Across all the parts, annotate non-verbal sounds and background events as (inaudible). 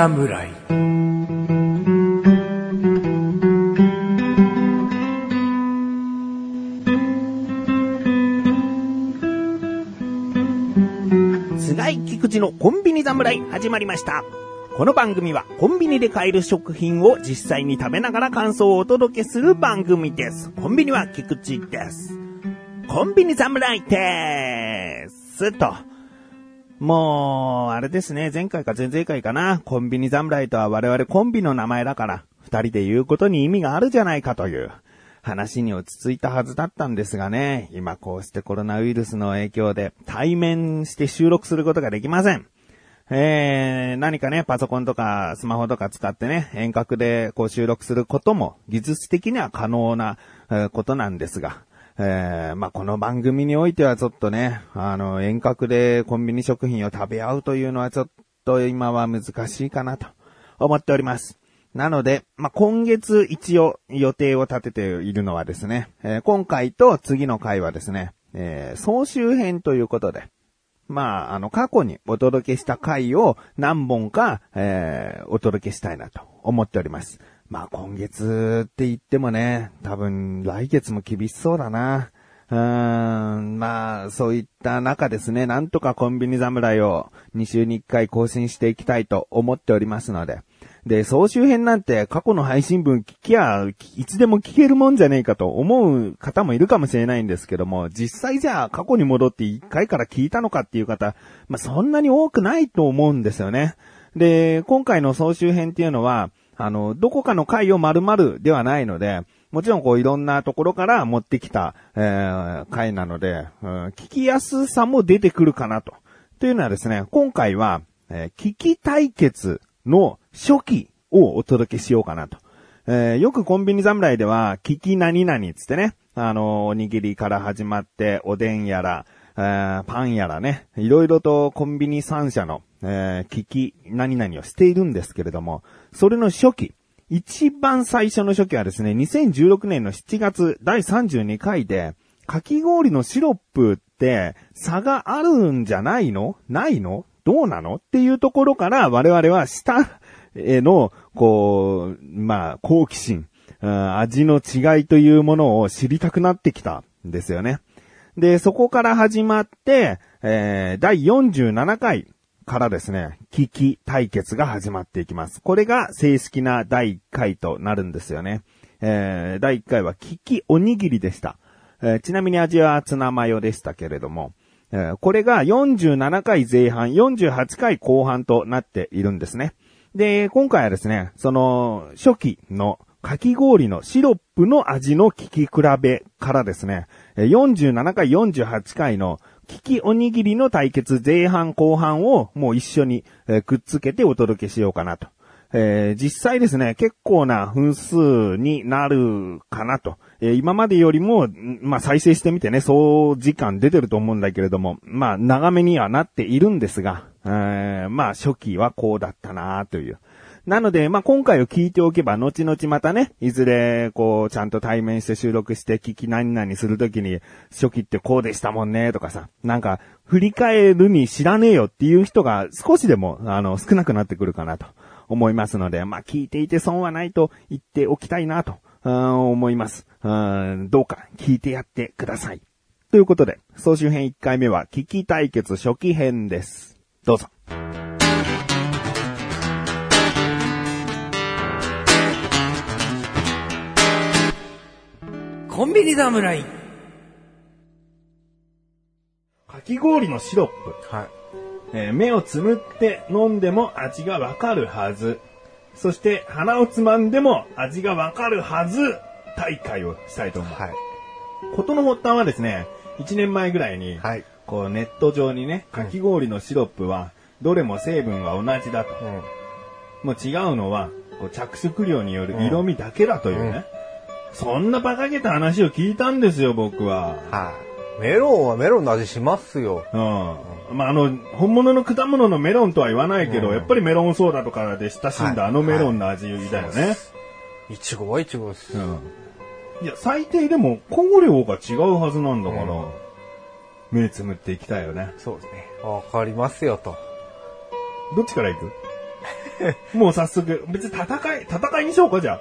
侍菅井菊池のコンビニ侍始まりました。この番組はコンビニで買える食品を実際に食べながら感想をお届けする番組です。コンビニは菊池です。コンビニ侍です。と。もう、あれですね、前回か前々回かな。コンビニ侍とは我々コンビの名前だから、二人で言うことに意味があるじゃないかという。話に落ち着いたはずだったんですがね、今こうしてコロナウイルスの影響で対面して収録することができません。えー、何かね、パソコンとかスマホとか使ってね、遠隔でこう収録することも技術的には可能な、ことなんですが、えー、まあ、この番組においてはちょっとね、あの、遠隔でコンビニ食品を食べ合うというのはちょっと今は難しいかなと思っております。なので、まあ、今月一応予定を立てているのはですね、えー今回と次の回はですね、えー総集編ということで、まあ、あの、過去にお届けした回を何本か、えーお届けしたいなと思っております。まあ、今月って言ってもね、多分来月も厳しそうだな。うーん、まあ、そういった中ですね、なんとかコンビニ侍を2週に1回更新していきたいと思っておりますので、で、総集編なんて過去の配信分聞きゃ、いつでも聞けるもんじゃねえかと思う方もいるかもしれないんですけども、実際じゃあ過去に戻って1回から聞いたのかっていう方、まあ、そんなに多くないと思うんですよね。で、今回の総集編っていうのは、あの、どこかの回を丸々ではないので、もちろんこういろんなところから持ってきた、えー回なので、うん聞きやすさも出てくるかなと。というのはですね、今回は、えー聞き対決の初期をお届けしようかなと。えーよくコンビニ侍では、聞き何々つってね、あの、おにぎりから始まって、おでんやら、えーパンやらね、いろいろとコンビニ3社の、えー聞き何々をしているんですけれども、それの初期、一番最初の初期はですね、2016年の7月第32回で、かき氷のシロップって差があるんじゃないの？ないの？どうなの？っていうところから我々は舌への、こう、まあ、好奇心、味の違いというものを知りたくなってきたんですよね。で、そこから始まって、えー第47回からですね、危機対決が始まっていきます。これが正式な第1回となるんですよね。えー第1回は危機おにぎりでした。えーちなみに味はツナマヨでしたけれども、えーこれが47回前半、48回後半となっているんですね。で、今回はですね、その初期のかき氷のシロップの味の聞き比べからですね、47回、48回の聞きおにぎりの対決前半後半をもう一緒に、えくっつけてお届けしようかなと。えー実際ですね、結構な分数になるかなと。えー今までよりも、まあ、再生してみてね、総時間出てると思うんだけれども、まあ、長めにはなっているんですが、えーまあ、初期はこうだったなという。なので、まあ、今回を聞いておけば、後々またね、いずれ、こう、ちゃんと対面して収録して聞き何々するときに、初期ってこうでしたもんね、とかさ、なんか、振り返るに知らねえよっていう人が少しでも、あの、少なくなってくるかなと思いますので、まあ、聞いていて損はないと言っておきたいなと、うん思います。うんどうか聞いてやってください。ということで、総集編1回目は、危機対決初期編です。どうぞ。コンビニ侍かき氷のシロップ。はい。えー目をつむって飲んでも味がわかるはず。そして鼻をつまんでも味がわかるはず大会をしたいと思う。はい。ことの発端はですね、1年前ぐらいに、はい。こうネット上にね、かき氷のシロップは、どれも成分は同じだと。うん。もう違うのは、こう着色料による色味だけだというね。そんな馬鹿げた話を聞いたんですよ、僕は。はい。メロンはメロンの味しますよ。うん。まあ、あの、本物の果物のメロンとは言わないけど、うんやっぱりメロンソーダとかで親しんだはいあのメロンの味だよね。いちごはいちごです。うん。いや、最低でも、香料が違うはずなんだから、うん目つむっていきたいよね。そうですね。わかりますよと。どっちから行く？(laughs) もう早速、別に戦い、戦いにしようか、じゃ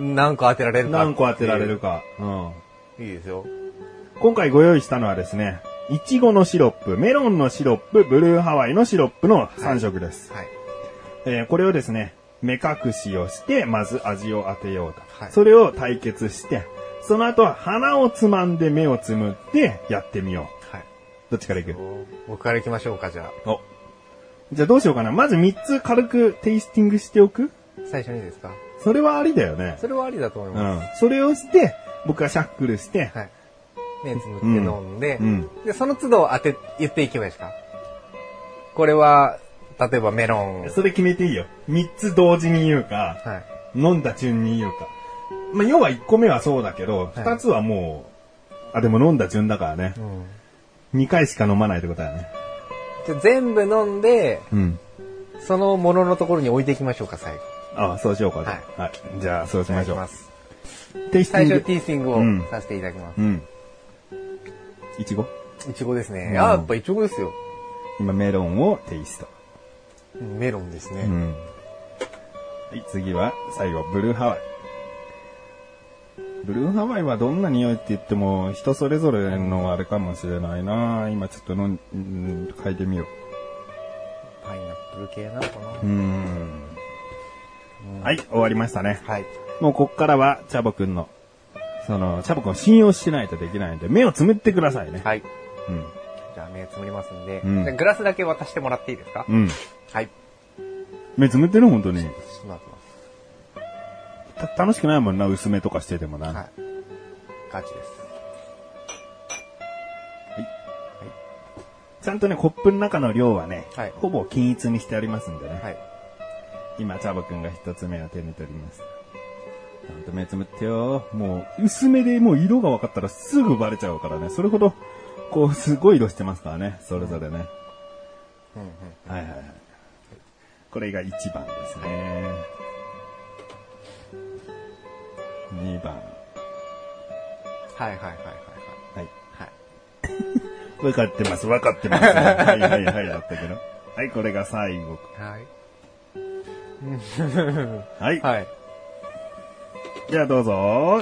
何個当てられあ。るか。何個当てられる。か。うん。いいですよ。今回ご用意したのはですね、いちごのシロップ、メロンのシロップ、ブルーハワイのシロップの3色です。はい。えーこれをですね、目隠しをして、まず味を当てようと。はいそれを対決して、その後は鼻をつまんで目をつむってやってみよう。はい。どっちからいく？僕から行きましょうか、じゃお。じゃあどうしようかな。まず3つ軽くテイスティングしておく？あ。最初にですか？それはありだよね。それはありだと思いうまん。それをして、僕がシャッフルしてす。、はい。目つむって飲んで、うんで、その都度当て、言っていけばいいですか？これは、例えばメロン。それ決めていいよ。3つ同時に言うか、はい。飲んだ順に言うか。まあ、要は1個目はそうだけど、い2つはもう、あ、でも飲んだ順だからねう。ん。2回しか飲まないってことだよね。じゃあ全部飲んで、うん。そのもののところに置いていきましょうか、最後。あそうしようかじゃあはい。じゃあ、そうしましょう。テイスティング。最初ティースティングをうんさせていただきます。うん。いちごいちごですね。うんあ、やっぱいちごですよ。今メロンをテイスト。うんメロンですね。うん。はい、次は、最後、ブルーハワイ。ブルーハワイはどんな匂いって言っても、人それぞれのあれかもしれないな今ちょっとのん、うん嗅いでみよパイナップル系なのかなう。ん。はい、終わりましたね。はい。もうこっからは、チャボくんの、その、チャボくんを信用しないとできないんで、目をつむってくださいね。はい。うん。じゃあ目つむりますんで、うんグラスだけ渡してもらっていいですか、うん。はい。目つむってる本当に？しまってまた楽しくないもんな、薄めとかしててもな。す。はい。ガチです。ちゃんとね、コップの中の量はね、はいほぼ均一にしてありますんでね。はい。今、チャボくんが一つ目を手に取ります。ちゃんと目つむってよ。もう、薄めでもう色が分かったらすぐバレちゃうからね。それほど、こう、すごい色してますからね。それぞれね。うんうん。はいはいはい。これが1番ですね。2番。はいはいはいはいはい。はい。はい。分かってます、分かってます。はいはいはい、だったけど。はい、これが最後。はい。はい。はい。じゃあどうぞ。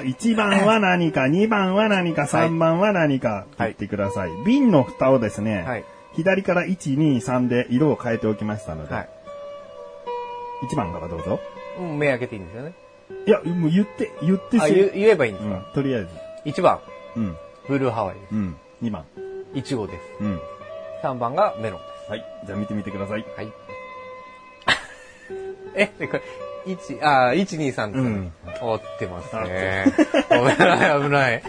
1番は何か、2番は何か、3番は何か、言ってください。瓶の蓋をですね、はい。左から1、2、3で色を変えておきましたので、はい。1番からどうぞ。うん目開けていいんですよね。いや、もう言って、言ってあ、し言言えばいいんですか、うん、とりあえず。?1 番、うん、ブルーハワイでうん、2番。す。いちごです。うん。3番がメロンではい、じゃあ見てみてください。す。はい。え、でこれ、1、あ、1、2、3ですね。うん合ってますね。危ない、危ない。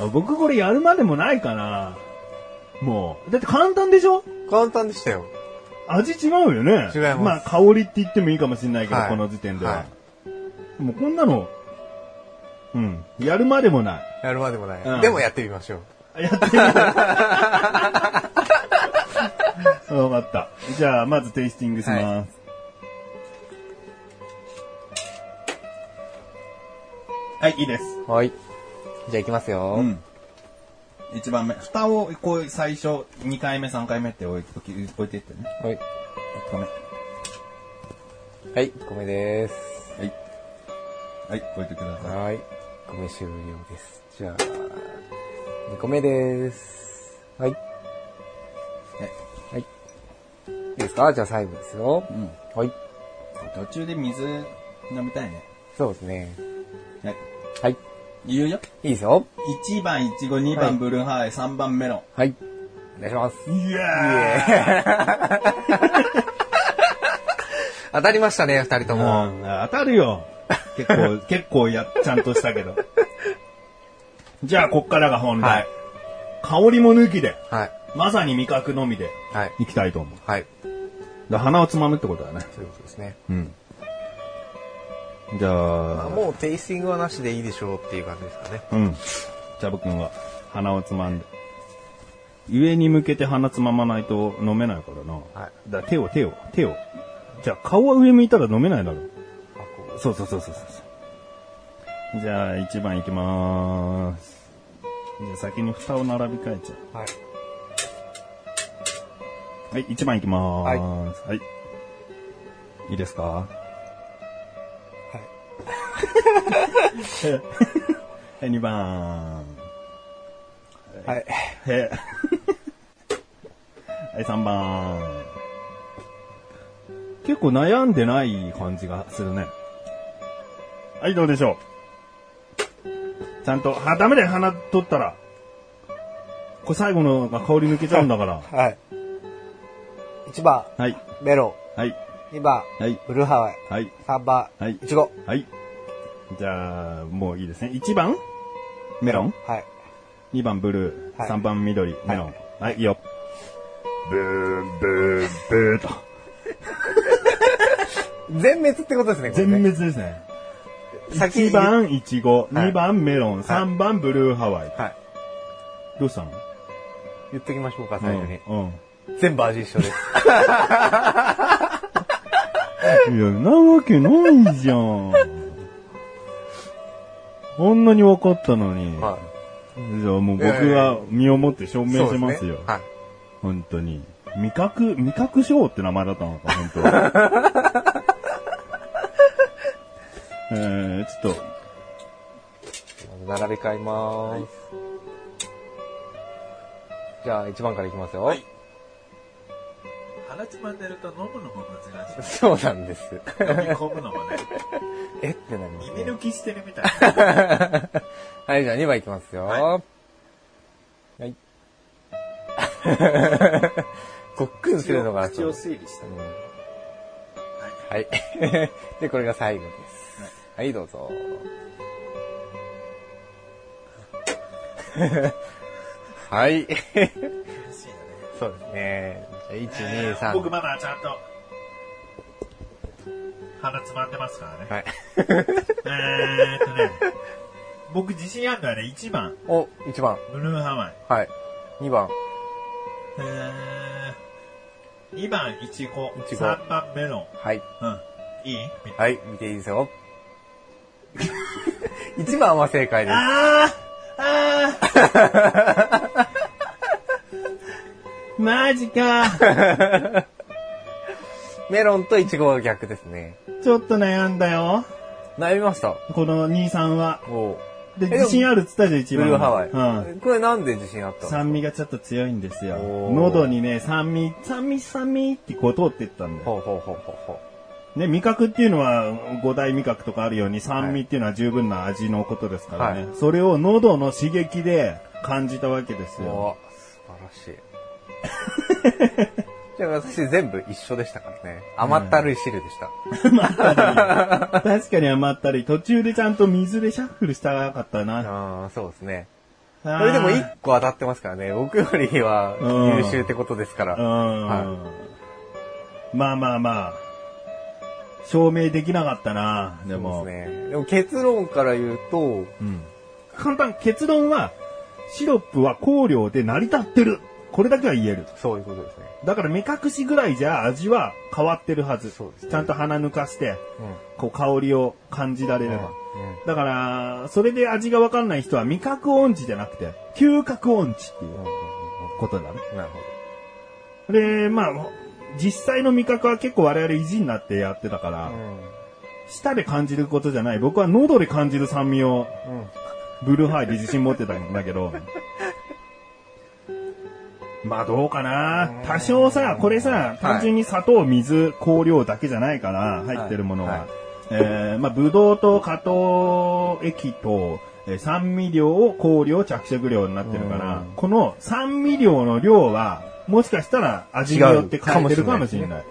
あ僕これやるまでもないかな。もう。だって簡単でしょ？簡単でしたよ。味違うよね。違いますまあ香りって言ってもいいかもしれないけど、はいこの時点では。はもうこんなの、うん。やるまでもない。やるまでもない。うんでもやってみましょう。やってみよう。(laughs) (laughs) わかった。じゃあ、まずテイスティングします。はい、い、いです。はい。じゃあ行きますよ。うん。一番目。蓋を、こう、最初、2回目、3回目って置いていってね。はい。1個目。ははい、1個目です。い。はい、置いてください。はい。1個目終了です。じゃあ、2個目です。はい。はい。いですか？じゃあ最後ですよ。うん。はい。途中で水飲みたいね。そうですね。はい。はい。言うよ。いいですよ。1番いちご、2はい番ブルーハワイ、3番メロはい。お願いします。ン。いや当たりましたね、二人とも。うん、当たるよ。結構、(laughs) 結構や、ちゃんとしたけど。じゃあ、こっからが本題。はい香りも抜きで、はい。まさに味覚のみで、はい。いきたいと思う。はい。で鼻をつまむってことだね。そういうことですね。うん。じゃあ、まあ、もうテイスティングはなしでいいでしょうっていう感じですかね。うん。チャボくんは鼻をつまんで。上に向けて鼻つままないと飲めないからな。はい。だ手を手を、手を。じゃあ顔は上向いたら飲めないだろ。あ、こう。そうそうそうそうそう。じゃあ1番いきまーす。じゃあ先に蓋を並び替えちゃはい。う。はい、1番いきまーす。はい。いいですか？はい。(laughs) 2番。はい。へ。はい、(laughs) 3番。結構悩んでない感じがするね。はい、どうでしょう？ちゃんと、は、ダメだよ、鼻取ったら。これ最後のが香り抜けちゃうんだから。はい。1番。はい。メロン。はい。2番。はい。ブルーハワイ。はい。3番。はい。いちご。はい。じゃあ、もういいですね。1番メロンはい。2番ブルー。はい、3番緑。メロン。はい、いいよ。ブー、ブー、ブーと。(laughs) 全滅ってことですね、ね全滅ですね。1番いちご、2番メロン、3番ブルーハワイ。はい。どうしたの？言っときましょうか、最初に。うん。全部味一緒です。(laughs) いや、なわけないじゃん。こんなに分かったのに。はい。じゃあもう僕は身をもって証明しますよ。はい。本当に。味覚、味覚賞って名前だったのか、本当は。(laughs) えー、ちょっと。並べ替えまーす。はい、じゃあ、1番からいきますよ。はい鼻つまんでると飲むのも難しい。そうなんです。飲み込むのもね。(laughs) え？ってなります、ね。耳抜きしてるみたい (laughs) はい、じゃあ2番いきますよ。はい。はい、(laughs) ごっくんするのが口を整理した、はい。で、これが最後です。はい、はい、どうぞ。はい。そうですね。1、2、3。僕まだちゃんと、鼻つまんでますからね。はい。えーっとね、僕自信あるのはね、1番。お、1番。ブルーハワイ。はい。2番。えー、2番、イチゴ。いちご。3番、メロン。はい。うん。いい？はい、見ていいですよ。(laughs) 1番は正解です。あーあーマジか。(laughs) メロンとイチゴは逆ですね。ちょっと悩んだよ。悩みました。この兄さんは。で、自信あるっつったじゃん、一番。ブルーハワイ。うん。これなんで自信あった酸味がちょっと強いんですよ。喉にね、酸味、酸味、酸味ってこう通ってったんだよ。ほうほうほうほうほう。ね、味覚っていうのは、五大味覚とかあるように、酸味っていうのは十分な味のことですからね。はい、それを喉の刺激で感じたわけですよ。素晴らしい。じゃあ私全部一緒でしたからね。甘ったるい汁でした。甘ったるい。確かに甘ったるい。途中でちゃんと水でシャッフルしたかったな。ああ、そうですね。これでも一個当たってますからね。僕よりは優秀ってことですから。はい、まあまあまあ。証明できなかったな。でも。そうですね。でも結論から言うと、うん、簡単、結論は、シロップは香料で成り立ってる。これだけは言える。そういうことですね。だから目隠しぐらいじゃ味は変わってるはず。そうです、ね、ちゃんと鼻抜かして、うん、こう香りを感じられれば。うんうん、だから、それで味がわかんない人は味覚音痴じゃなくて、嗅覚音痴っていうことだね。なるほど。で、まあ、実際の味覚は結構我々意地になってやってたから、舌で感じることじゃない。僕は喉で感じる酸味を、ブルーハイで自信持ってたんだけど、まあどうかな。多少さ、これさ、単純に砂糖、水、香料だけじゃないから、入ってるものは。はいはい、えー、まあ、ブドウと加糖液と、え酸味料、香料、着色料になってるから、この酸味料の量は、もしかしたら味によって変えてるかもしれない。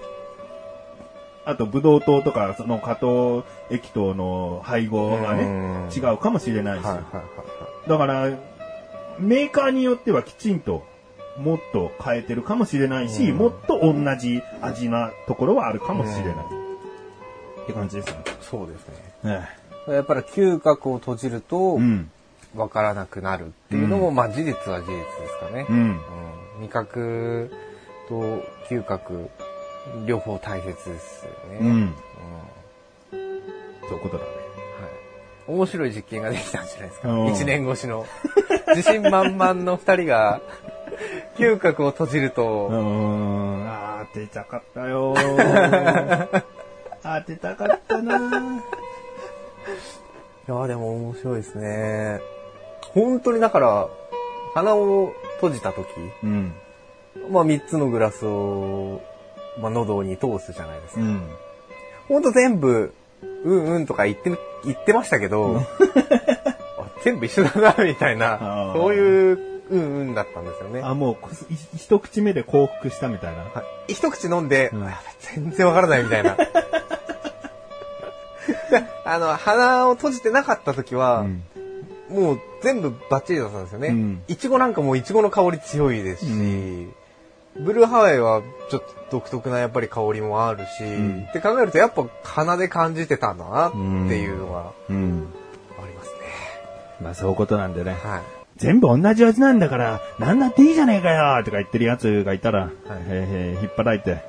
あと、ブドウ糖とか、その加糖液糖の配合がね、違うかもしれないし。だから、メーカーによってはきちんともっと変えてるかもしれないし、うん、もっと同じ味なところはあるかもしれない。うん、って感じですね。そうですね。やっぱり嗅覚を閉じると、わからなくなるっていうのも、うん、まあ事実は事実ですかね。味覚と嗅覚、両方大切ですよね。うん。そういうことだね。面白い実験ができたんじゃないですか。一年越しの。自信満々の二人が嗅覚を閉じると。うん。ああ、出ちゃかったよ (laughs) 当てたかったないやでも面白いですね。本当にだから、鼻を閉じた時、うん、まあ3つのグラスを、まあ、喉に通すじゃないですか。うん、ほんと全部、うんうんとか言って、言ってましたけど、(laughs) 全部一緒だな、みたいな、そういううんうんだったんですよね。あ、もう、一口目で幸福したみたいな。はい、一口飲んで、うん、全然わからないみたいな。あの、鼻を閉じてなかった時は、うん、もう全部バッチリだったんですよね。いちごなんかもいちごの香り強いですし、うん、ブルーハワイはちょっと独特なやっぱり香りもあるし、うん、って考えるとやっぱ鼻で感じてたんだなっていうのは、ありますね。まあそういうことなんでね。はい。全部同じ味なんだから、なんだっていいじゃねえかよとか言ってるやつがいたら、はい、へへ引っ張いて、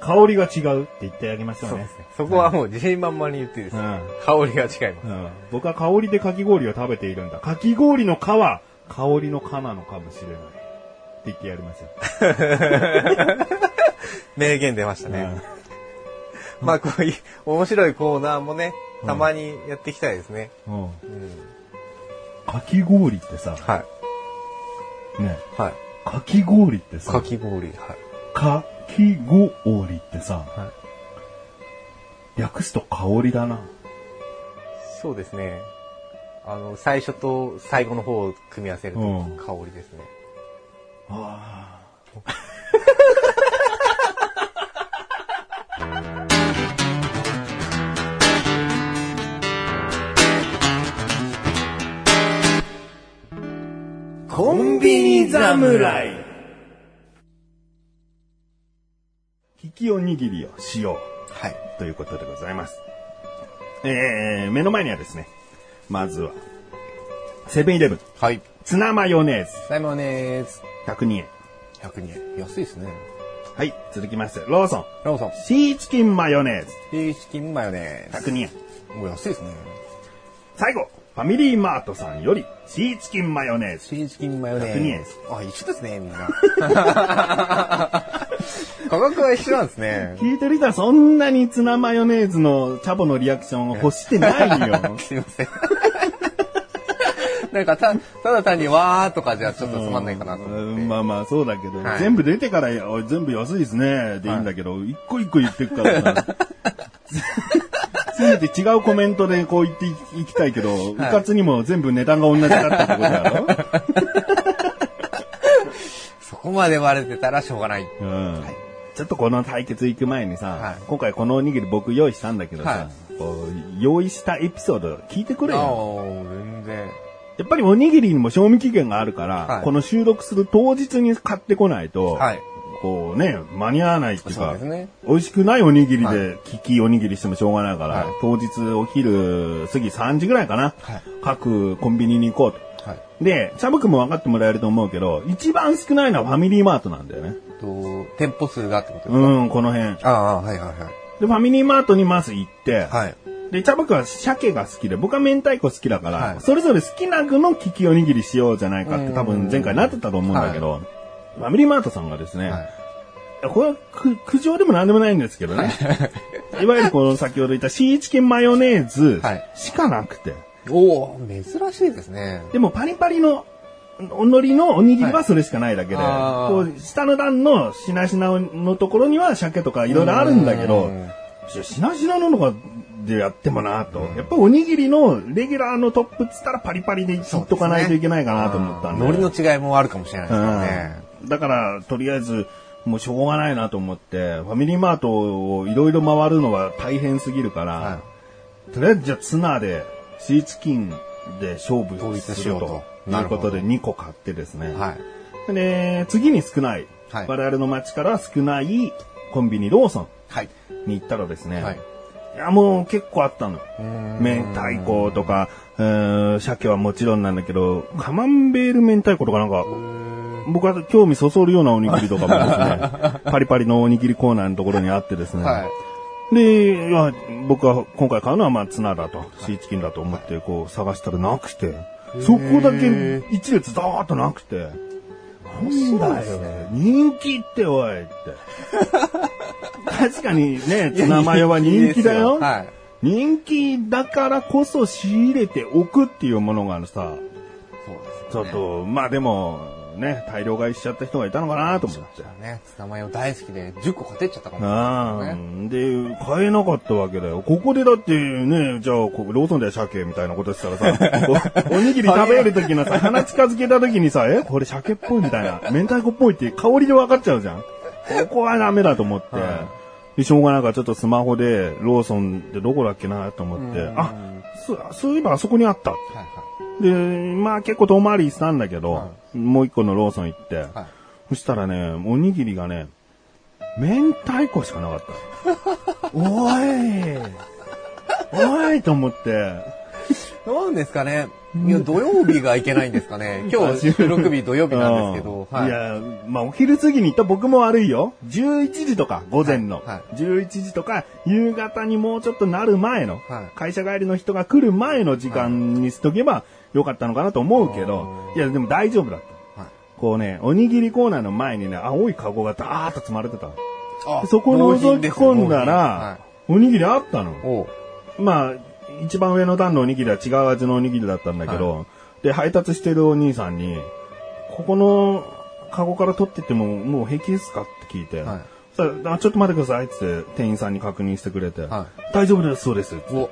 香りが違うって言ってあげましょうね。そうね。そこはもう自信満々に言っていいです、うん、香りが違います、うん、僕は香りでかき氷を食べているんだ。かき氷の皮、香りの皮なのかもしれない。って言ってやりますよ。(laughs) 名言出ましたね。うん、まあ、こういう、面白いコーナーもね、たまにやっていきたいですね。うん。かき氷ってさ、はい。ね。はい。かき氷ってさ、かき氷、はい。かき氷ってさ、はい。略すと香りだな。そうですね。あの、最初と最後の方を組み合わせると香りですね。うん、ああ。コンビニ侍。引きおにぎりをしよう。はい。ということでございます。えー、目の前にはですね、まずは、セブンイレブン。はい。ツナマヨネーズ。ツナマヨネーズ。102円。102円。安いですね。はい。続きまして、ローソン。ローソン。シーチキンマヨネーズ。シーチキンマヨネーズ。102円。もう安いですね。最後、ファミリーマートさんより、シーチキンマヨネーズ。シーチキンマヨネーズ。102円あ、一緒ですね、みんな。(laughs) 価格は一緒なんですね。聞いてる人はそんなにツナマヨネーズのチャボのリアクションを欲してないよ。(laughs) すいません。(laughs) なんかた、ただ単にわーとかじゃちょっとつまんないかなと思って。まあまあそうだけど、はい、全部出てから全部安いですねでいいんだけど、一個一個言ってくからさ。せめて違うコメントでこう言っていきたいけど、うかつにも全部値段が同じだったってことだろ？そこまで割れてたらしょうがない。うん。はいちょっとこの対決行く前にさ、はい、今回このおにぎり僕用意したんだけどさ、はい、用意したエピソード聞いてくれよ。全然。やっぱりおにぎりにも賞味期限があるから、はい、この収録する当日に買ってこないと、はい、こうね、間に合わないっていうか、うね、美味しくないおにぎりで、キキおにぎりしてもしょうがないから、はい、当日お昼過ぎ3時ぐらいかな、はい、各コンビニに行こうと。はい、で、チャブくも分かってもらえると思うけど、一番少ないのはファミリーマートなんだよね。と店舗数がってことですか？うん、この辺。ああ、はいはいはい。で、ファミリーマートにまず行って、はい。で、チャブくは鮭が好きで、僕は明太子好きだから、はい、それぞれ好きな具のキキおにぎりしようじゃないかって多分前回なってたと思うんだけど、ファミリーマートさんがですね、はい、これは苦苦情でも何でもないんですけどね。い。(laughs) わゆるこの先ほど言ったシーチキンマヨネーズしかなくて。おお珍しいですね。でもパリパリのおのりのおにぎりはそれしかないだけで、はい、こう下の段のしなしなのところには鮭とかいろいろあるんだけど、しなしなのがでやってもなと、やっぱおにぎりのレギュラーのトップっつったらパリパリでいっとかないといけないかなと思ったんで。海苔の違いもあるかもしれないですからね。だから、とりあえず、もうしょうがないなと思って、ファミリーマートをいろいろ回るのは大変すぎるから、はい、とりあえずじゃあツナで、シーチキンで勝負するということで2個買ってですね。はい、で、次に少ない、はい、我々の街から少ないコンビニローソンに行ったらですね、はい、いやもう結構あったの。明太子とか、鮭はもちろんなんだけど、カマンベール明太子とかなんか、僕は興味そそるようなおにぎりとかもですね、パリパリのおにぎりコーナーのところにあってですね、はい、で、僕は今回買うのはまあツナだと、シーチキンだと思ってこう探したらなくて、そこだけ一列ダーッとなくて、なんだよ、人気っておいって。確かにね、ツナマヨは人気だよ。はい。人気だからこそ仕入れておくっていうものがさ、そうですちょっと、まあでも、ね、大量買いしちゃった人がいたのかなと思って。ね。ツナマヨ大好きで10個買ってっちゃったかもしれないね。で、買えなかったわけだよ。ここでだってね、じゃあ、ローソンで鮭みたいなことしたらさ、お (laughs) おにぎり食べるときのさ、鼻近づけたときにさ、え、これ鮭っぽいみたいな、明太子っぽいって香りで分かっちゃうじゃん。ここはダメだと思って、はでしょうがないからちょっとスマホで、ローソンでどこだっけなと思って、うんあ、そそういえばあそこにあった。はいはで、まあ結構遠回りしたんだけど、はもう一個のローソン行って、い。はい。そしたらね、おにぎりがね、明太子しかなかった。おいおいと思って、なんですかね？いや、土曜日がいけないんですかね。今日 (laughs) 収録日土曜日なんですけど、はい。うんいや、まあお昼過ぎに行った僕も悪いよ。11時とか、午前の。はいはい11時とか、夕方にもうちょっとなる前の、はい会社帰りの人が来る前の時間にしとけばよかったのかなと思うけど、いや、でも大丈夫だった。はい。こうね、おにぎりコーナーの前にね、青いカゴがダーッと積まれてた。そこを覗き込んだら、はおにぎりあったの。まあ、一番上の段のおにぎりは違う味のおにぎりだったんだけど、で、配達してるお兄さんに、ここのカゴから取ってってももう平気ですかって聞いて、はい。あちょっと待ってくださいって店員さんに確認してくれて、は大丈夫です、そうです。お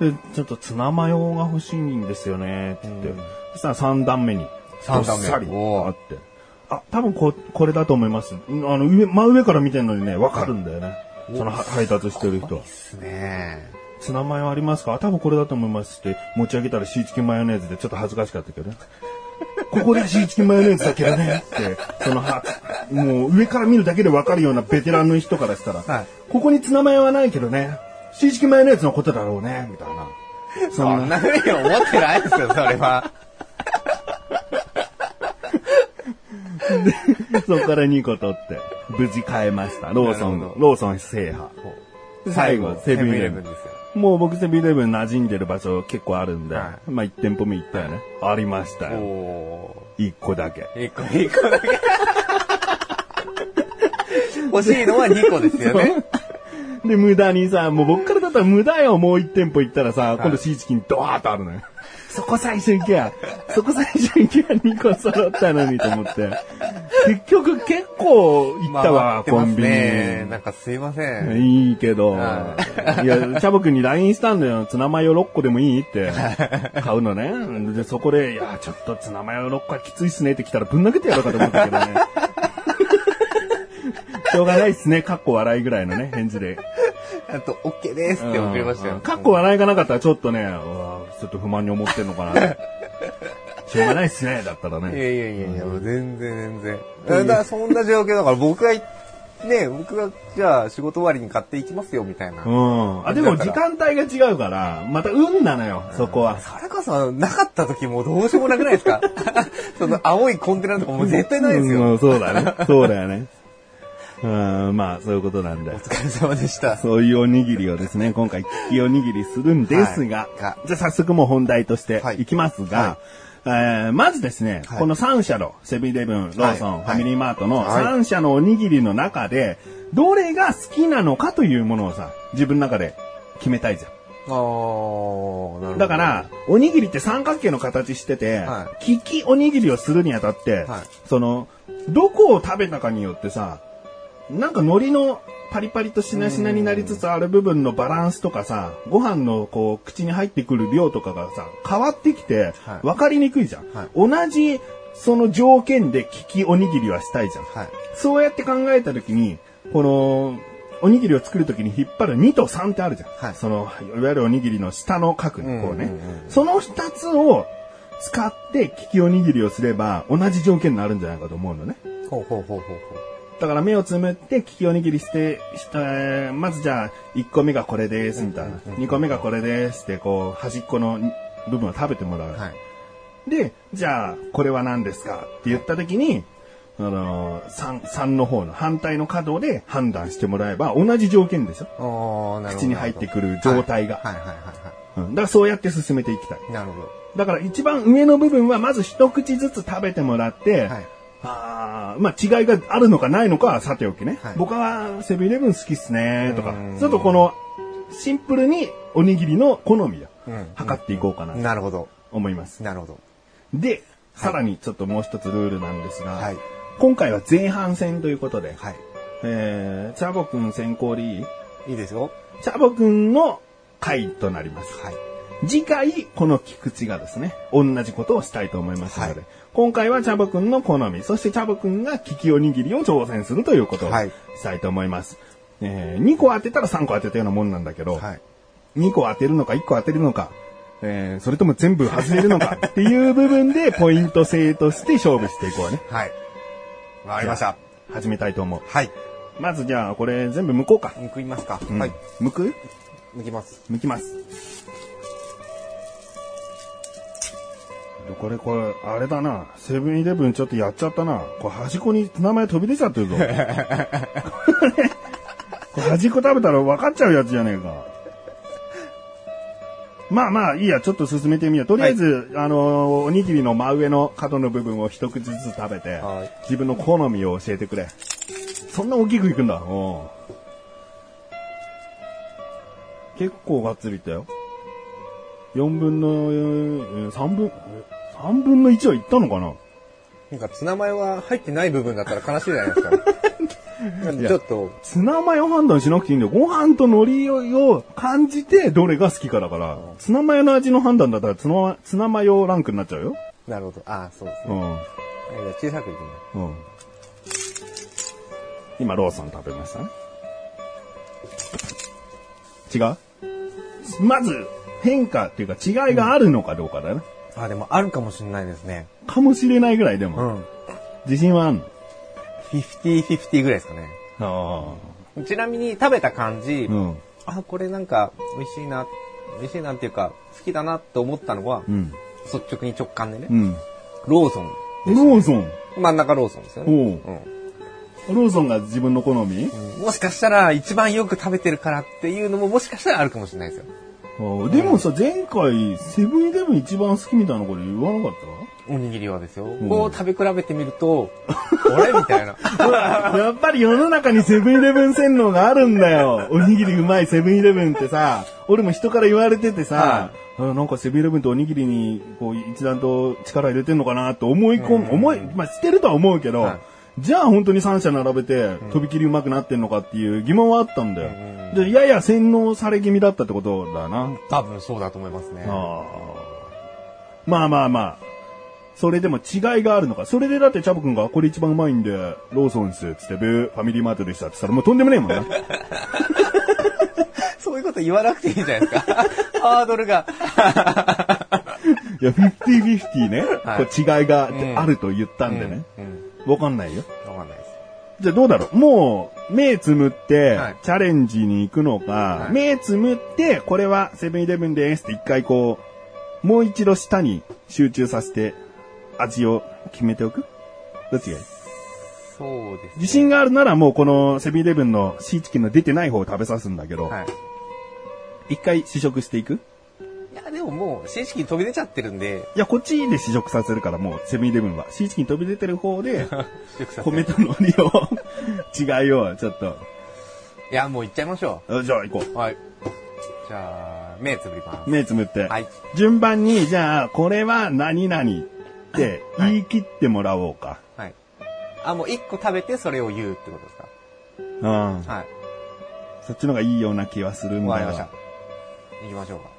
で、ちょっとツナマヨが欲しいんですよねって。言って、うん。そしたら3段目に、三段目。さりあって、あ、多分こ、これだと思います。うんあの、上、真上から見てるのにね、わかるんだよね。そのは配達してる人は。ですね。ツナマヨありますか？多分これだと思いますって持ち上げたらシーチキンマヨネーズでちょっと恥ずかしかったけどね。(laughs) ここでシーチキンマヨネーズだけどねって、そのは、もう上から見るだけでわかるようなベテランの人からしたら、はい。ここにツナマヨはないけどね、シーチキンマヨネーズのことだろうね、みたいな。そそんなふうに思ってないですよ、それは。そこから2個取って、無事買えました。ローソンなるほ、ローソン制覇。最後セブンイレブンですよ。もう僕セブンイレブン馴染んでる場所結構あるんで、はまあ1店舗目行ったよね。ありましたよ。お1個だけ。ー。一個、一個だけ。欲しいのは2個ですよね。で、無駄にさ、もう僕からだったら無駄よ、もう一店舗行ったらさ、い今度シーチキンドワーッとあるのよ。(laughs) そこ最初行けや。そこ最初行けや、2個揃ったのにと思って。結局結構行ったわ、コンビね。ニ。なんかすいません。いいけど。はいや、チャボくんに LINE したんだよ。ツナマヨ6個でもいいって。(laughs) 買うのね。で、そこで、いや、ちょっとツナマヨ6個はきついっすねって来たらぶん投げてやろうかと思ったけどね。しょうがないっすね。かっこ笑いぐらいのね、返事で。あと、OK ですって送りましたよ。かっこ笑いがなかったらちょっとね、うわちょっと不満に思ってんのかな。しょうがないっすね、だったらいやね。いやいやいや、もう全然全然。だからそんな状況だから僕がい、ね、僕がじゃあ仕事終わりに買っていきますよみたいな。うん。あ、でも時間帯が違うから、また運なのよ、そこは。それこそなかった時もうどうしようもなくないですかその青いコンテナとかもう絶対ないですよ。うん、そうだね。そうだよね。うん、まあ、そういうことなんで。お。疲れ様でした。そういうおにぎりをですね、今回、利きおにぎりするんですが、はい。がじゃあ早速もう本題としてはい。いきますが、はえーまずですね、はい。この3社のセブンイレブン、ローソン、はい。ファミリーマートのはい。3社のおにぎりの中で、どれが好きなのかというものをさ、自分の中で決めたいじゃん。あー、なるほど。だから、、おにぎりって三角形の形してて、は利きおにぎりをするにあたって、はい。その、どこを食べたかによってさ、なんか海苔のパリパリとしなしなになりつつある部分のバランスとかさ、ご飯のこう、口に入ってくる量とかがさ、変わってきては、い分かりにくいじゃん。はい同じ、その条件で利きおにぎりはしたいじゃん。はい。そうやって考えたときに、この、おにぎりを作るときに引っ張る2と3ってあるじゃん。はいその、いわゆるおにぎりの下の角にこうね。その2つを使って利きおにぎりをすれば同じ条件になるんじゃないかと思うのね。ほうほうほうほうほう。だから目をつむって利きおにぎりして、したまずじゃあ1個目がこれですみたいな。うんうんうん2個目がこれですってこう端っこの部分を食べてもらう。はい。で、じゃあこれは何ですかって言ったときに、あのー、3、3の方の反対の角で判断してもらえば同じ条件でしょあー、なるほど。口に入ってくる状態が。はいはいはいはうん、だからそうやって進めていきたい。い。なるほど。だから一番上の部分はまず一口ずつ食べてもらって、はい。あまあ違いがあるのかないのかはさておきね。はい僕はセブンイレブン好きっすねとかうん、ちょっとこのシンプルにおにぎりの好みをうん測っていこうかなとなるほど。思います。なるほど。で、さらにちょっともう一つルールなんですが、はい。今回は前半戦ということで、はい。えー、チャボくん先行でいいいいですよ。チャボくんの回となります。はい。次回、この菊池がですね、同じことをしたいと思いますので、はい今回はチャボくんの好み、そしてチャボくんが利きおにぎりを挑戦するということをはいしたいと思います。えー、2個当てたら3個当てたようなもんなんだけど、はい。2個当てるのか1個当てるのか、えー、それとも全部外れるのかっていう部分でポイント制として勝負していこうね。はい。わかりました。始めたいと思う。はい。まずじゃあこれ全部剥こうか。むくいますか、うんはい。剥く？むきます。剥きます。これ、これ、あれだな。セブンイレブンちょっとやっちゃったな。これ端っこに名前飛び出ちゃってるぞ。(laughs) これ、これ端っこ食べたら分かっちゃうやつじゃねえか。まあまあ、いいや、ちょっと進めてみよう。とりあえず、あのーおにぎりの真上の角の部分を一口ずつ食べて、はい自分の好みを教えてくれ。そんな大きくいくんだ。結構がっつりいったよ。4分の、えー3分、え3分の1はいったのかな？なんかツナマヨは入ってない部分だったら悲しいじゃないですか。(laughs) ちょっと、ツナマヨ判断しなくていいんだよ。ご飯と海苔を感じてどれが好きかだから、ツナマヨの味の判断だったらツナツナマヨランクになっちゃうよ。なるほど。ああ、そうですね。うん。いや小さくいくんだ。うん。今、ローソン食べました？ね。違う？まず、変化っていうか違いがあるのかどうかだよね。あ、でもあるかもしれないですね。かもしれないぐらいでも。ん。自信はあんの？50-50ぐらいですかね。あちなみに食べた感じ、あ。うん。あ、これなんか美味しいな、美味しいなっていうか、好きだなって思ったのは、うん。率直に直感でね、うん。ローソン。ローソン？真ん中ローソンですよね。おううんローソンが自分の好み？もしかしたら一番よく食べてるからっていうのももしかしたらあるかもしれないですよ。でもさ、前回、セブンイレブン一番好きみたいなこと言わなかっおにぎりはですよ。んこう食べ比べてみると、(laughs) あれ？みたいな。た (laughs) やっぱり世の中にセブンイレブン洗脳があるんだよ。おにぎりうまいセブンイレブンってさ、俺も人から言われててさ、あなんかセブンイレブンとおにぎりにこう一段と力入れてんのかなって思い込む、思い、まあしてるとは思うけど、はいじゃあ本当に3社並べて、とびきりうまくなってんのかっていう疑問はあったんだよ。うんで、やや洗脳され気味だったってことだな。多分そうだと思いますね。ああ。まあまあまあ。それでも違いがあるのか。それでだってチャボくんがこれ一番うまいんで、ローソンですっつって、ブー、ファミリーマートでしたって言ったらもうとんでもねえもんな。(laughs) そういうこと言わなくていいじゃないですか。(laughs) ハードルが。いや、50-50ね。はいこう違いがうんあると言ったんでね。うん。わかんないよ。わかんないです。じゃあどうだろうもう、目つむってはい、チャレンジに行くのか、はい。目つむって、これはセブンイレブンですって一回こう、もう一度下に集中させて、味を決めておく？どっちがいい？そうです、ね。自信があるならもうこのセブンイレブンのシーチキンの出てない方を食べさすんだけど、はい。一回試食していく？でももう、正式に飛び出ちゃってるんで、いや、こっちで試食させるからもうセブンイレブンは。シーチキン飛び出てる方で、(laughs) 米と海苔を、違いをちょっと。いや、もう行っちゃいましょあじゃあ行こう。はい。じゃあ、目つぶりまう。目つむって。す。はい。順番に、じゃあ、これは何々って言い切ってもらおうか。はい。あ、もう一個食べてそれを言うってことですか？うん。はい。そっちの方がいいような気はするんだよわかりました。。行きましょうか。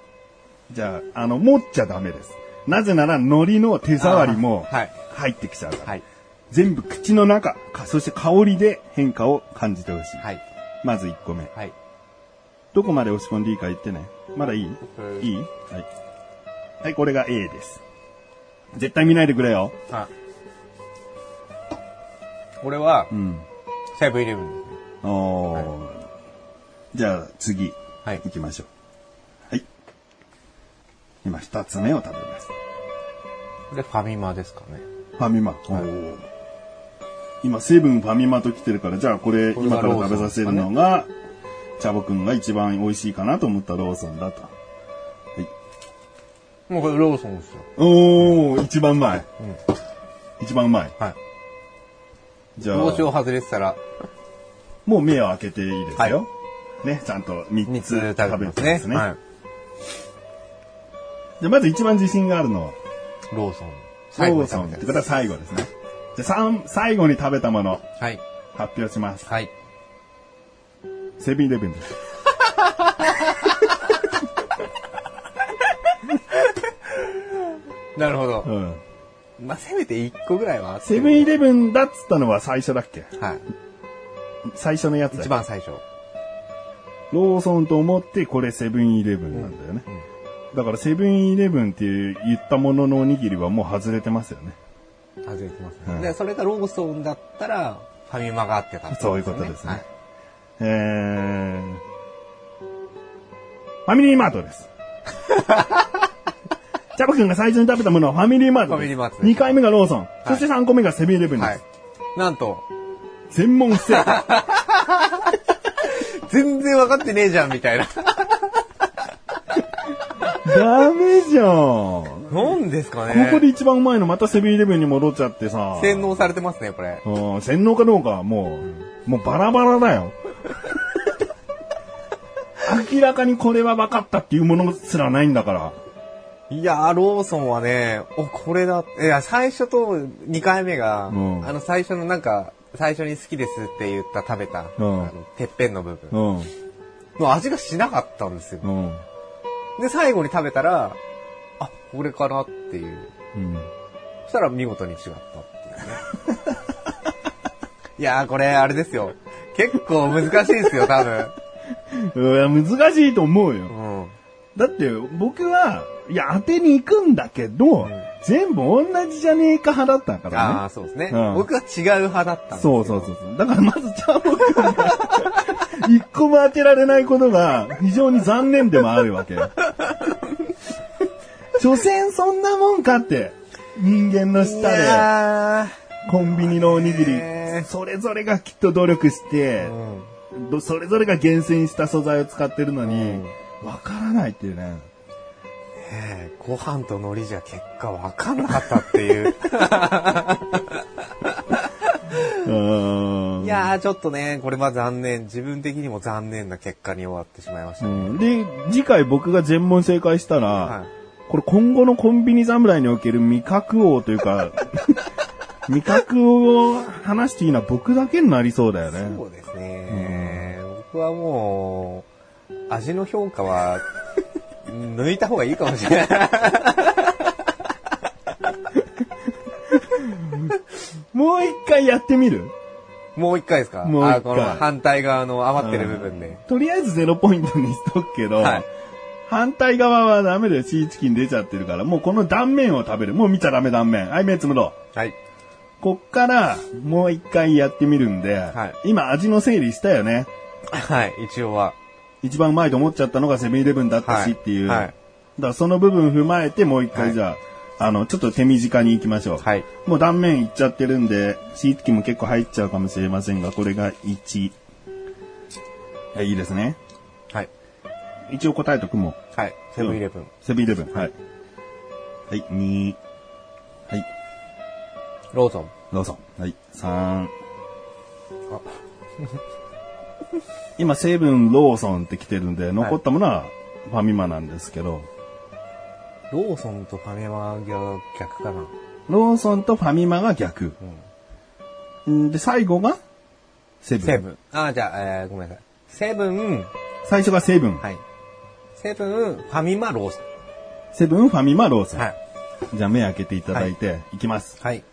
じゃあ、あの、持っちゃダメです。なぜなら、海苔の手触りも入ってきちゃうから。はい。全部口の中、かそして香りで変化を感じてほしい。はい。まず1個目。はい。どこまで押し込んでいいか言ってね。まだいい？僕いい？はい。はい、これが A です。絶対見ないでくれよ。はい。これはう、ん。セブンイレブンですね。おー。じゃあ次、はい行きましょう。はい。今二つ目を食べます。これファミマですかね。ファミマ。おー今、セブンファミマと来てるから、じゃあこれ今から食べさせるのが、チャボくんが一番美味しいかなと思ったローソンだと。はい。もうこれローソンですよ。おー、一番うまい。うん。一番うまい。はい。じゃあ。帽子を外れてたら。もう目を開けていいですよ。はい、ね、ちゃんと3つ食べてますね。はい、じゃあまず一番自信があるのは？ローソン。ローソンってことは最後ですね。じゃあ最後に食べたもの。はい。発表します。はい。セブンイレブンです。(laughs) なるほど。うん。まあ、せめて1個ぐらいはセブンイレブンだっつったのは最初だっけ？はい。最初のやつ一番最初。ローソンと思ってこれセブンイレブンなんだよね。うんうん、だからセブンイレブンって言ったもののおにぎりはもう外れてますよね。外れてますね。うん、で、それがローソンだったら、ファミマがあってた、ね、そういうことですね。はい、えー、ファミリーマートです。(laughs) チャボくんが最初に食べたものはファミリーマート。ファミリーマート。2回目がローソン。はい、そして3個目がセブンイレブンです。はい、なんと。全問不正解。(laughs) 全然分かってねえじゃん、みたいな。ダメじゃん。なんですかね。ここで一番うまいのまたセブンイレブンに戻っちゃってさ。洗脳されてますね、これ。うん、洗脳かどうかもう、もうバラバラだよ。明らかにこれは分かったっていうものすらないんだから。いやローソンはね、お、これだ。いや、最初と2回目が、うん、あの、最初のなんか、最初に好きですって言った食べた、うん、あのてっぺんの部分、うん、の味がしなかったんですよ。で、最後に食べたら、あ、これかなっていう。そしたら見事に違ったっていうね。(laughs) いやー、これ、あれですよ。結構難しいですよ、多分。いや、難しいと思うよ。だって、僕は、いや、当てに行くんだけど、うん、全部同じじゃねえか派だったからね。ああ、そうですね、うん、僕は違う派だったんですそうそうそうそう。だからまず、チャーボ君が、一個も当てられないことが非常に残念でもあるわけ。(laughs) 所詮そんなもんかって。人間の下で、コンビニのおにぎり、それぞれがきっと努力して、うん、それぞれが厳選した素材を使ってるのに、わからないっていうね。えご飯と海苔じゃ結果わかんなかったっていう。いやー、ちょっとね、これは残念。自分的にも残念な結果に終わってしまいました、ねうん、で、次回僕が全問正解したら、はい、これ今後のコンビニ侍における味覚王というか、(laughs) 味覚を話していいのは僕だけになりそうだよね。そうですね。うん、僕はもう、味の評価は抜いた方がいいかもしれない。(laughs) もう一回やってみる？もう一回ですか？もう一回。反対側の余ってる部分で。とりあえずゼロポイントにしとくけど、はい、反対側はダメでシーチキン出ちゃってるから、もうこの断面を食べる。もう見ちゃダメ断面。はい、目つむろう。はい。こっから、もう一回やってみるんで、はい、今味の整理したよね。はい、一応は。一番うまいと思っちゃったのがセブンイレブンだったしっていう。はい。はい、だからその部分踏まえてもう一回じゃあ、はい、あの、ちょっと手短に行きましょう。はい。もう断面いっちゃってるんで、シート機も結構入っちゃうかもしれませんが、これが1。はい、いいですね。はい。一応答えとくも。はい。セブンイレブン。セブンイレブン。はい。はい、2。はい。ローソン。ローソン。はい、3。あ。今、セブン、ローソンって来てるんで、残ったものはファミマなんですけど。ローソンとファミマが逆かな。ローソンとファミマが逆。うん、で、最後がセブン。セブン。あ、じゃあ、えー、ごめんなさい。セブン。最初がセブン。はい。セブン、ファミマ、ローソン。セブン、ファミマ、ローソン。はい。じゃあ目開けていただいて、はい、いきます。はい。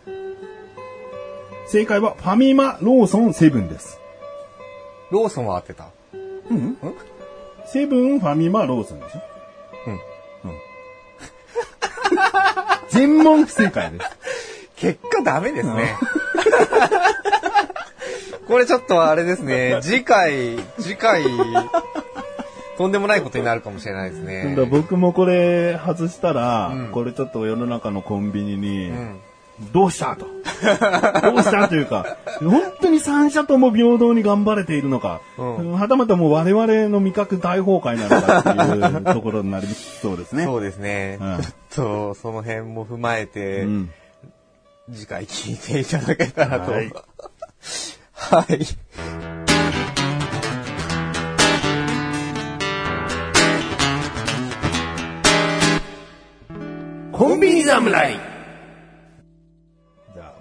正解は、ファミマ、ローソン、セブンです。ローソンは合ってた？うん。セブン、ファミマ、ローソンでしょ？うん。うん。(laughs) 全問不正解です。結果ダメですね。(laughs) これちょっとあれですね。次回、次回、とんでもないことになるかもしれないですね。僕もこれ外したら、うん、これちょっと世の中のコンビニに、うんどうしたと。どうしたというか、本当に三者とも平等に頑張れているのか、うん、はたまたもう我々の味覚大崩壊なのかっていうところになりそうですね。そうですね。うん、ちょっと、その辺も踏まえて、うん、次回聞いていただけたらと、はい、はい。コンビニ侍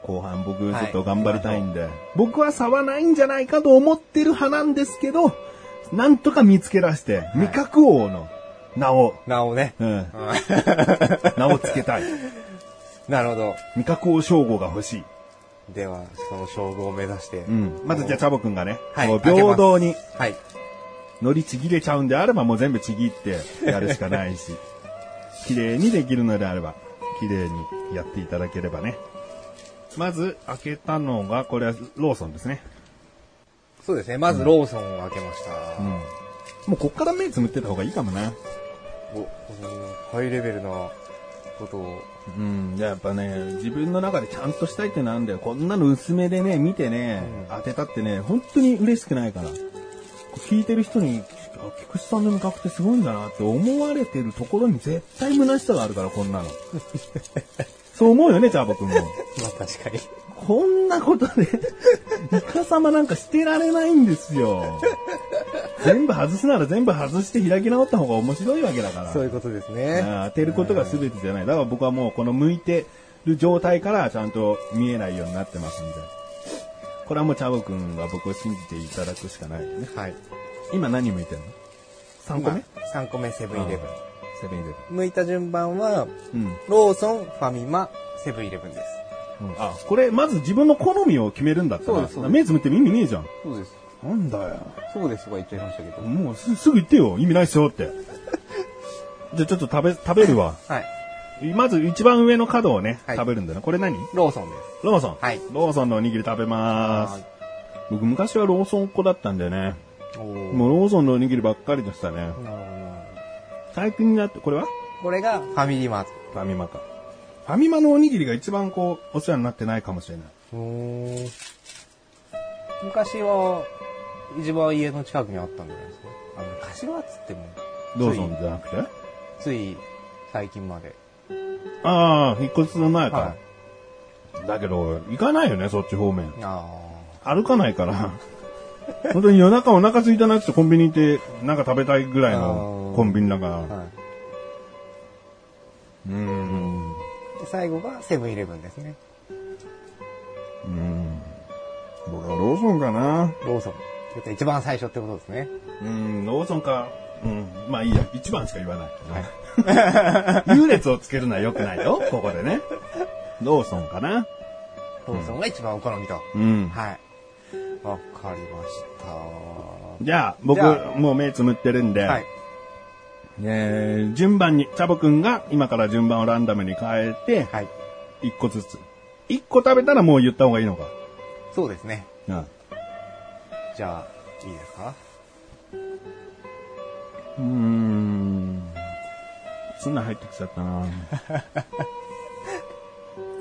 後半僕ちょっと頑張りたいんで、はい、僕は差はないんじゃないかと思ってる派なんですけど、なんとか見つけ出して、味覚王の名を。名をね。うん。(laughs) 名をつけたい。なるほど。味覚王称号が欲しい。では、その称号を目指して。うん。まずじゃあ、チャボくんがね、はい、平等に、はい。乗りちぎれちゃうんであれば、もう全部ちぎってやるしかないし、(laughs) 綺麗にできるのであれば、綺麗にやっていただければね。まず、開けたのが、これはローソンですね。そうですね。まずローソンを開けました。うん。もうこっから目つむってた方がいいかもね。お、ハイレベルなことを。うん、やっぱね、自分の中でちゃんとしたいってなんだよ。こんなの薄めでね、見てね、うん、当てたってね、本当に嬉しくないから。聞いてる人に、菊池さんの味覚ってすごいんだなって思われてるところに絶対虚しさがあるから、こんなの。(laughs) そう思うよね、チャーボくんも。(laughs) まあ確かに。こんなことで、イカ様なんかしてられないんですよ。全部外すなら全部外して開き直った方が面白いわけだから。そういうことですね。当てることが全てじゃない。だから僕はもうこの向いてる状態からちゃんと見えないようになってますんで。これはもうチャボくんが僕を信じていただくしかないよね。はい。今何向いてるの ?3 個目 ?3 個目セブンイレブン。セブンイレブン。向いた順番は、うん、ローソン、ファミマ、セブンイレブンです。うん、あ、これ、まず自分の好みを決めるんだったら、そうです目つむって意味ねえじゃん。そうです。なんだよ。そうですとか言っちゃいましたけど。もうすすぐ言ってよ。意味ないっすよって。(laughs) じゃあちょっと食べ、食べるわ。はい。まず一番上の角をね、はい、食べるんだな。これ何？ローソンです。ローソン。はい。ローソンのおにぎり食べまーす。僕昔はローソンっ子だったんだよね。もうローソンのおにぎりばっかりでしたね。なるほど。最近になって、これは？これがファミリーマート。ファミマか。ファミマのおにぎりが一番こう、お世話になってないかもしれない。昔は、一番家の近くにあったんじゃないですか？あの、柏っつっても。ローソンじゃなくて？つい最近まで。ああ、引っ越しの前か。はい、だけど、行かないよね、そっち方面。歩かないから。本当に夜中お腹空いたなってコンビニ行ってなんか食べたいぐらいのコンビニだから。はい、うん。で、最後がセブンイレブンですね。うん。僕はローソンかな。ローソン。一番最初ってことですね。うん、ローソンか。うん。まあいいや。一番しか言わない。はい。(laughs) 優劣をつけるのは良くないよ。ここでね。ローソンかな。ローソンが一番お好みと。うん。はい。わかりました。じゃあ、僕、もう目つむってるんで。はい。えー、順番に、チャボくんが今から順番をランダムに変えて、はい。一個ずつ。一個食べたらもう言った方がいいのか。そうですね。うん。じゃあ、いいですか？うーん。ツナ入ってきちゃったな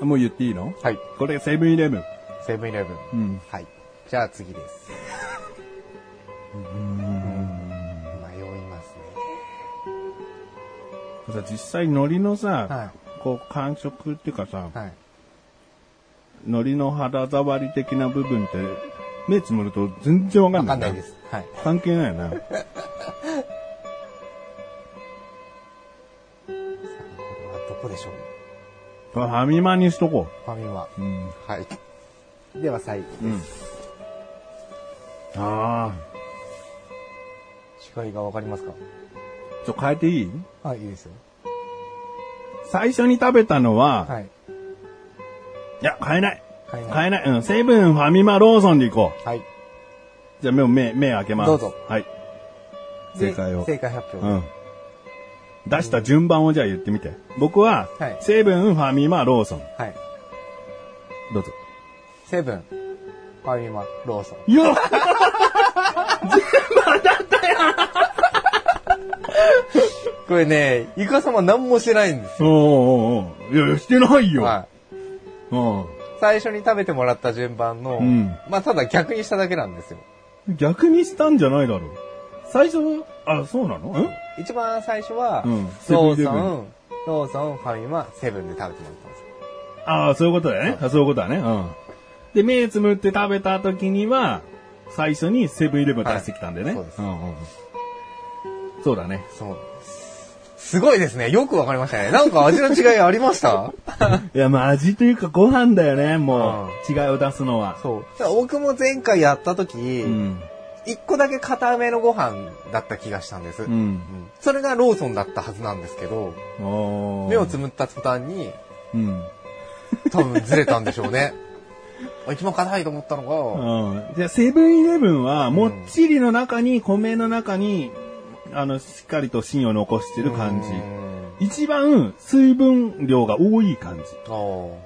(laughs) もう言っていいの？はい。これセブンイレブン。セブンイレブン。うん。はい。じゃあ次です。ね。実際海苔のさ、はい、こう感触っていうかさ、はい、海苔の肌触り的な部分って目つむると全然わかんない。わかんないです。はい。関係ないよね。(laughs) さあ、これはどこでしょう？ファミマにしとこう。ファミマ。うん。はい。では最後です。うん、ああ。違いがわかりますか？ちょ、変えていい？はい、いいですよ。最初に食べたのは、はい。いや、変えない。変えない。変えない。うん。セブン、ファミマ、ローソンでいこう。はい。じゃあ目、目、目開けます。どうぞ。はい。正解を。正解発表。うん。出した順番をじゃあ言ってみて。僕は、はい、セブン、ファミマ、ローソン。はい。どうぞ。セブン、ファミマ、ローソン。よっ全部当たったよこれね、イカ様何もしてないんですよ。おおおいや、してないよ。はい。うん。最初に食べてもらった順番の、うん、まあただ逆にしただけなんですよ。逆にしたんじゃないだろう。最初は、あ、そうなの？一番最初は、うん、ローソン、ローソン、ファミマ、セブンで食べてもらったんですよ。ああ、そういうことだよね。そういうことだね。うん。で、目つむって食べた時には、最初にセブンイレブン出してきたんでね。そうですんうんうんそうだね。そう。すごいですね。よくわかりましたね。なんか味の違いありました？(laughs) いや、まあ味というかご飯だよね、もう。違いを出すのは。そう。僕も前回やった時、うん。一個だけ固めのご飯だった気がしたんです。ううんん。それがローソンだったはずなんですけど、目をつむった途端に、うん。(laughs) 多分ずれたんでしょうね。あ一番硬いと思ったのが、うん。じゃあ、セブンイレブンは、もっちりの中に、米の中に、あの、しっかりと芯を残してる感じう。ん一番水分量が多い感じ。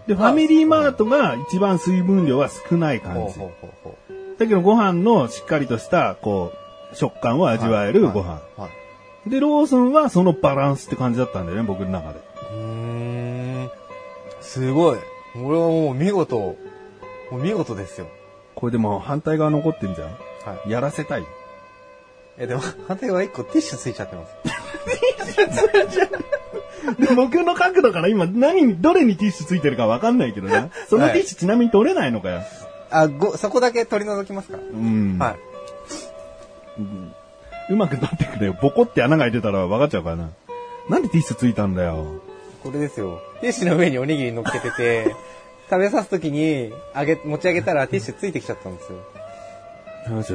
で、ファミリーマートが一番水分量は少ない感じ。だけどご飯のしっかりとした、こう、食感を味わえるご飯。で、ローソンはそのバランスって感じだったんだよね、僕の中で。うーん。すごい。俺はもう見事、もう見事ですよ。これでも反対側残ってんじゃんはい。やらせたい。え、でも、反対側一個ティッシュついちゃってます。で僕の角度から今何に、どれにティッシュついてるかわかんないけどな。そのティッシュちなみに取れないのかよ。あ、ご、そこだけ取り除きますか？うん。はい。うまく取ってくれよ。ボコって穴が開いてたら分かっちゃうからな。なんでティッシュついたんだよ。これですよ。ティッシュの上におにぎり乗っけてて、食べさすときに、あげ、持ち上げたらティッシュついてきちゃったんですよ。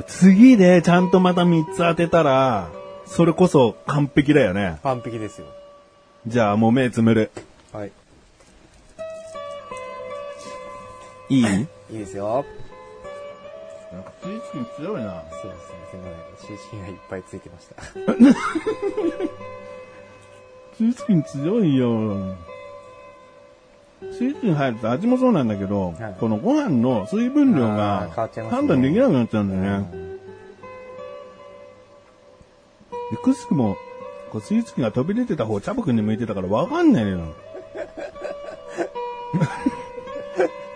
次でちゃんとまた3つ当てたら、それこそ完璧だよね。完璧ですよ。じゃあもう目つむる。はい。いい？いいですよ。なんかスイーツに強いな。そうですね。すみません。シーチキンがいっぱいついてました。スイーツ菌強いよ。スイーツに入ると味もそうなんだけど、はいこのご飯の水分量あがー変わっちゃいますね判断できなくなっちゃうんだよね。うんでくしくも、こうスイーツ菌が飛び出てた方、チャボくんに向いてたからわかんないのよ。(laughs)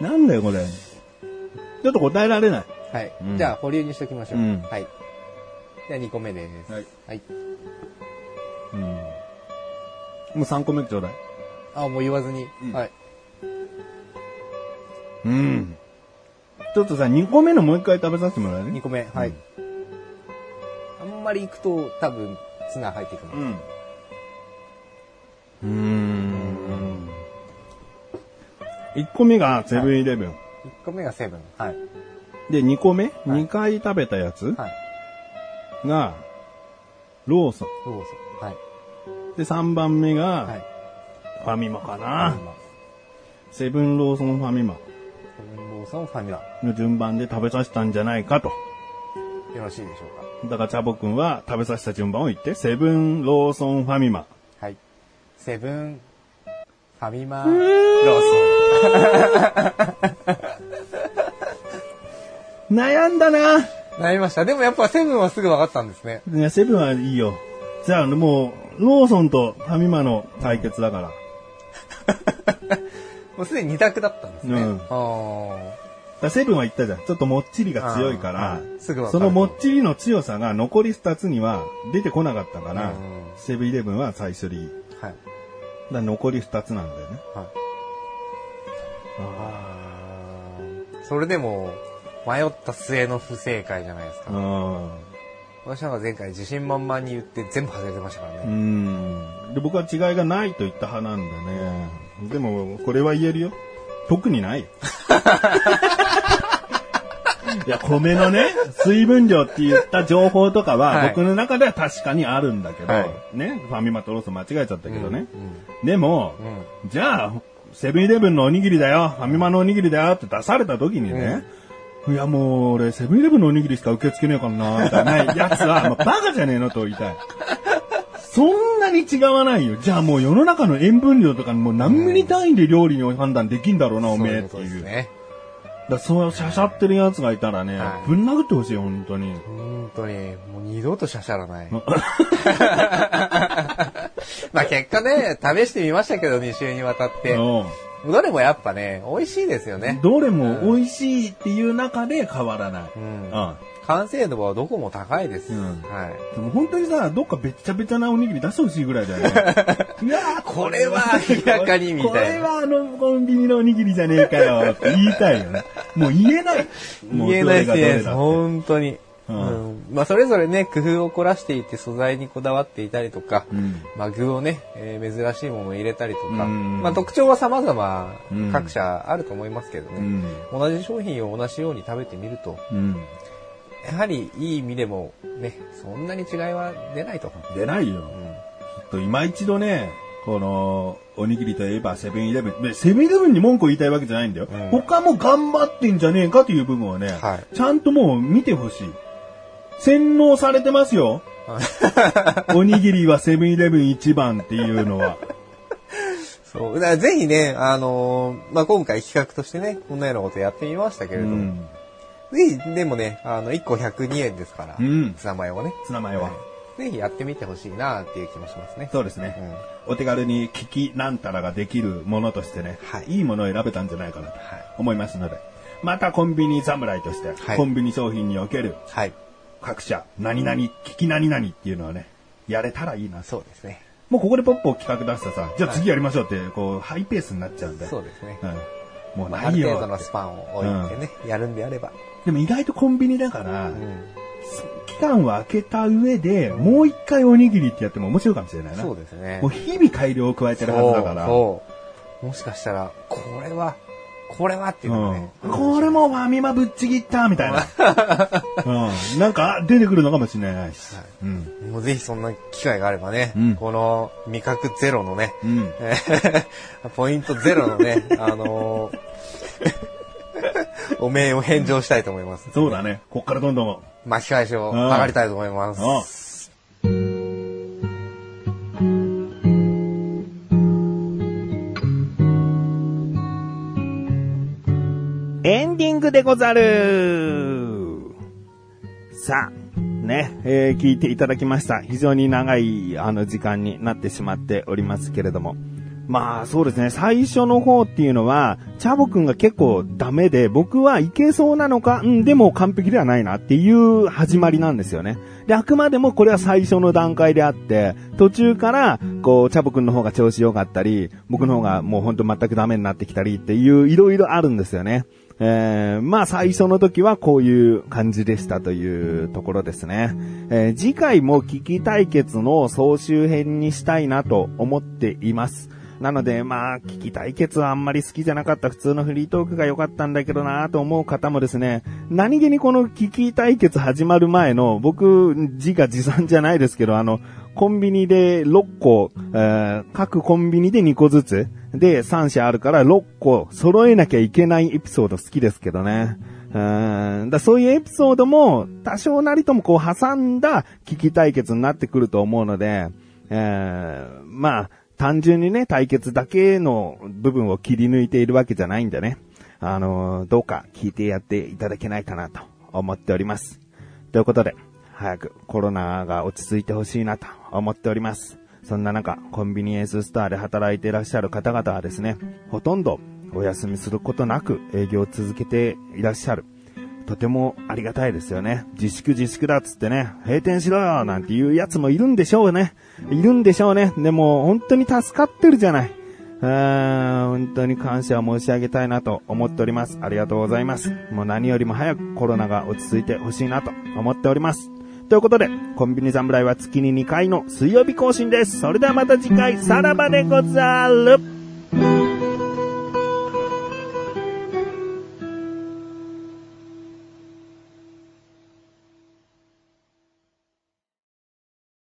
なんだよこれ。ちょっと答えられない。はい。うんじゃあ、保留にしときましょう。うんはい。じゃあ、2個目です。はい。はい。うん。もう3個目ちょうだい。あ、もう言わずに。うんはい。うん。ちょっとさ、2個目のもう一回食べさせてもらえる2個目。はい。あんまり行くと、多分、ツナ入ってくる。うん。うーん。1個目がセブンイレブン。1個目がセブン。はい。で、2個目、い ?2 回食べたやつはい。が、ローソン。ローソン。はい。で、3番目が、はい。ファミマかな。まあセブンローソンファミマセブンローソンファミラ。の順番で食べさせたんじゃないかと。よろしいでしょうだから、チャボくんは食べさせた順番を言って、セブンローソンファミマ。か。はい。セブン、ファミマ、ロー悩んだなソン。なりました。でもやっぱセブンはすぐ分かったんですね。いや、セブンはいいよ。じゃあ、もう、ローソンとファミマの対決だから。(laughs) もうすでに2択だったんですね。うんあだセブンは言ったじゃん。ちょっともっちりが強いからあー、すぐ分かるそのもっちりの強さが残り2つには出てこなかったからうん、セブンイレブンは最初に。はい。ら残り2つなんだよね。はい。ああーそれでも、迷った末の不正解じゃないですか。あ私なんか前回自信満々に言って全部外れてましたからうね。ん。で、僕は違いがないと言った派なんだね。でも、これは言えるよ。特にない。(laughs) いや、米のね、水分量って言った情報とかは、はい僕の中では確かにあるんだけど、はいね、ファミマとローソン間違えちゃったけどね。うん。でも、うん。じゃあ、セブンイレブンのおにぎりだよ、ファミマのおにぎりだよって出された時にね、いやもう俺、セブンイレブンのおにぎりしか受け付けねえからな、みたいなやつは、(laughs) もうバカじゃねえのと言いたい。そんなに違わないよ。じゃあもう世の中の塩分量とかもう何ミリ単位で料理に判断できんだろうな、おめえっていういう。ね。だそうしゃしゃってるやつがいたらね、はいぶん殴ってほしいよ、本当に。本当に、もう二度としゃしゃらない。まあ (laughs) 結果ね、試してみましたけど、2週にわたって。うんどれもやっぱね、美味しいですよね。どれも美味しいっていう中で変わらない。うん。うん。完成度はどこも高いです。うん、はい。でも本当にさ、どっかべっちゃべちゃなおにぎり出してほしいぐらいだよね。(laughs) いやこれは明らかにみたいな。これはあのコンビニのおにぎりじゃねえかよって言いたいよね。もう言えない。言えないです、本当に。うん、まあそれぞれね、工夫を凝らしていて素材にこだわっていたりとか、うん、まあ具をね、えー、珍しいものを入れたりとか、うん、まあ特徴は様々各社あると思いますけどね、同じ商品を同じように食べてみると、やはりいい意味でもね、そんなに違いは出ないと。出ないよ。きっと今一度ね、この、おにぎりといえばセブンイレブン。セブンイレブンに文句を言いたいわけじゃないんだよ。うん、他も頑張ってんじゃねえかという部分をね、はい、ちゃんともう見てほしい。洗脳されてますよ。(laughs) おにぎりはセブンイレブン一番っていうのは。そう。だぜひね、あのー、まあ、今回企画としてね、こんなようなことやってみましたけれども、うん、ぜひ、でもね、あの、1個102円ですから、うん、ツナマヨはね。ツナマヨは。ぜひやってみてほしいなっていう気もしますね。そうですね。うん、お手軽に聞きなんたらができるものとしてね、はい、いいものを選べたんじゃないかなと思いますので、またコンビニ侍として、はい、コンビニ商品における、はい、各社、何々、聞き何々っていうのはね、やれたらいいな。そうですね。もうここでポップを企画出したさ、じゃあ次やりましょうって、こう、ハイペースになっちゃうんで。そうですね。うん。もうないよ。ある程度のスパンを置いてね、うん、やるんであれば。でも意外とコンビニだから、うん、期間を空けた上で、もう一回おにぎりってやっても面白いかもしれないな。そうですね。もう日々改良を加えてるはずだから。そう。もしかしたら、これは、これはっていうのね、うん、これもファミマぶっちぎったみたいな。(laughs) うん。なんか出てくるのかもしれないし。はい、うん。もうぜひそんな機会があればね、うん、この味覚ゼロのね、うん、(laughs) ポイントゼロのね、あのー、お面を返上したいと思います、そうだね。こっからどんどん。巻き返しを上がりたいと思います。エンディングでござるさあ、ね、えー、聞いていただきました。非常に長い、あの、時間になってしまっておりますけれども。まあそうですね、最初の方っていうのは、チャボくんが結構ダメで、僕はいけそうなのか、うん、でも完璧ではないなっていう始まりなんですよね。で、あくまでもこれは最初の段階であって、途中から、こう、チャボくんの方が調子良かったり、僕の方がもうほんと全くダメになってきたりっていう、いろいろあるんですよね。えー、まあ最初の時はこういう感じでしたというところですね。えー、次回も危機対決の総集編にしたいなと思っています。なので、まあ、危機対決はあんまり好きじゃなかった普通のフリートークが良かったんだけどなと思う方もですね、何気にこの危機対決始まる前の、僕、自画自賛じゃないですけど、あの、コンビニで6個、えー、各コンビニで2個ずつ、で、3社あるから6個揃えなきゃいけないエピソード好きですけどね。うんだそういうエピソードも多少なりともこう挟んだ危機対決になってくると思うので、えー、まあ、単純にね、対決だけの部分を切り抜いているわけじゃないんでね。あのー、どうか聞いてやっていただけないかなと思っております。ということで、早くコロナが落ち着いてほしいなと思っております。そんな中、コンビニエンススターで働いていらっしゃる方々はですね、ほとんどお休みすることなく営業を続けていらっしゃる。とてもありがたいですよね。自粛自粛だっつってね、閉店しろよなんていうやつもいるんでしょうね。いるんでしょうね。でも本当に助かってるじゃない。本当に感謝を申し上げたいなと思っております。ありがとうございます。もう何よりも早くコロナが落ち着いてほしいなと思っております。ということで、コンビニ侍は月に2回の水曜日更新です。それではまた次回、さらばでござる。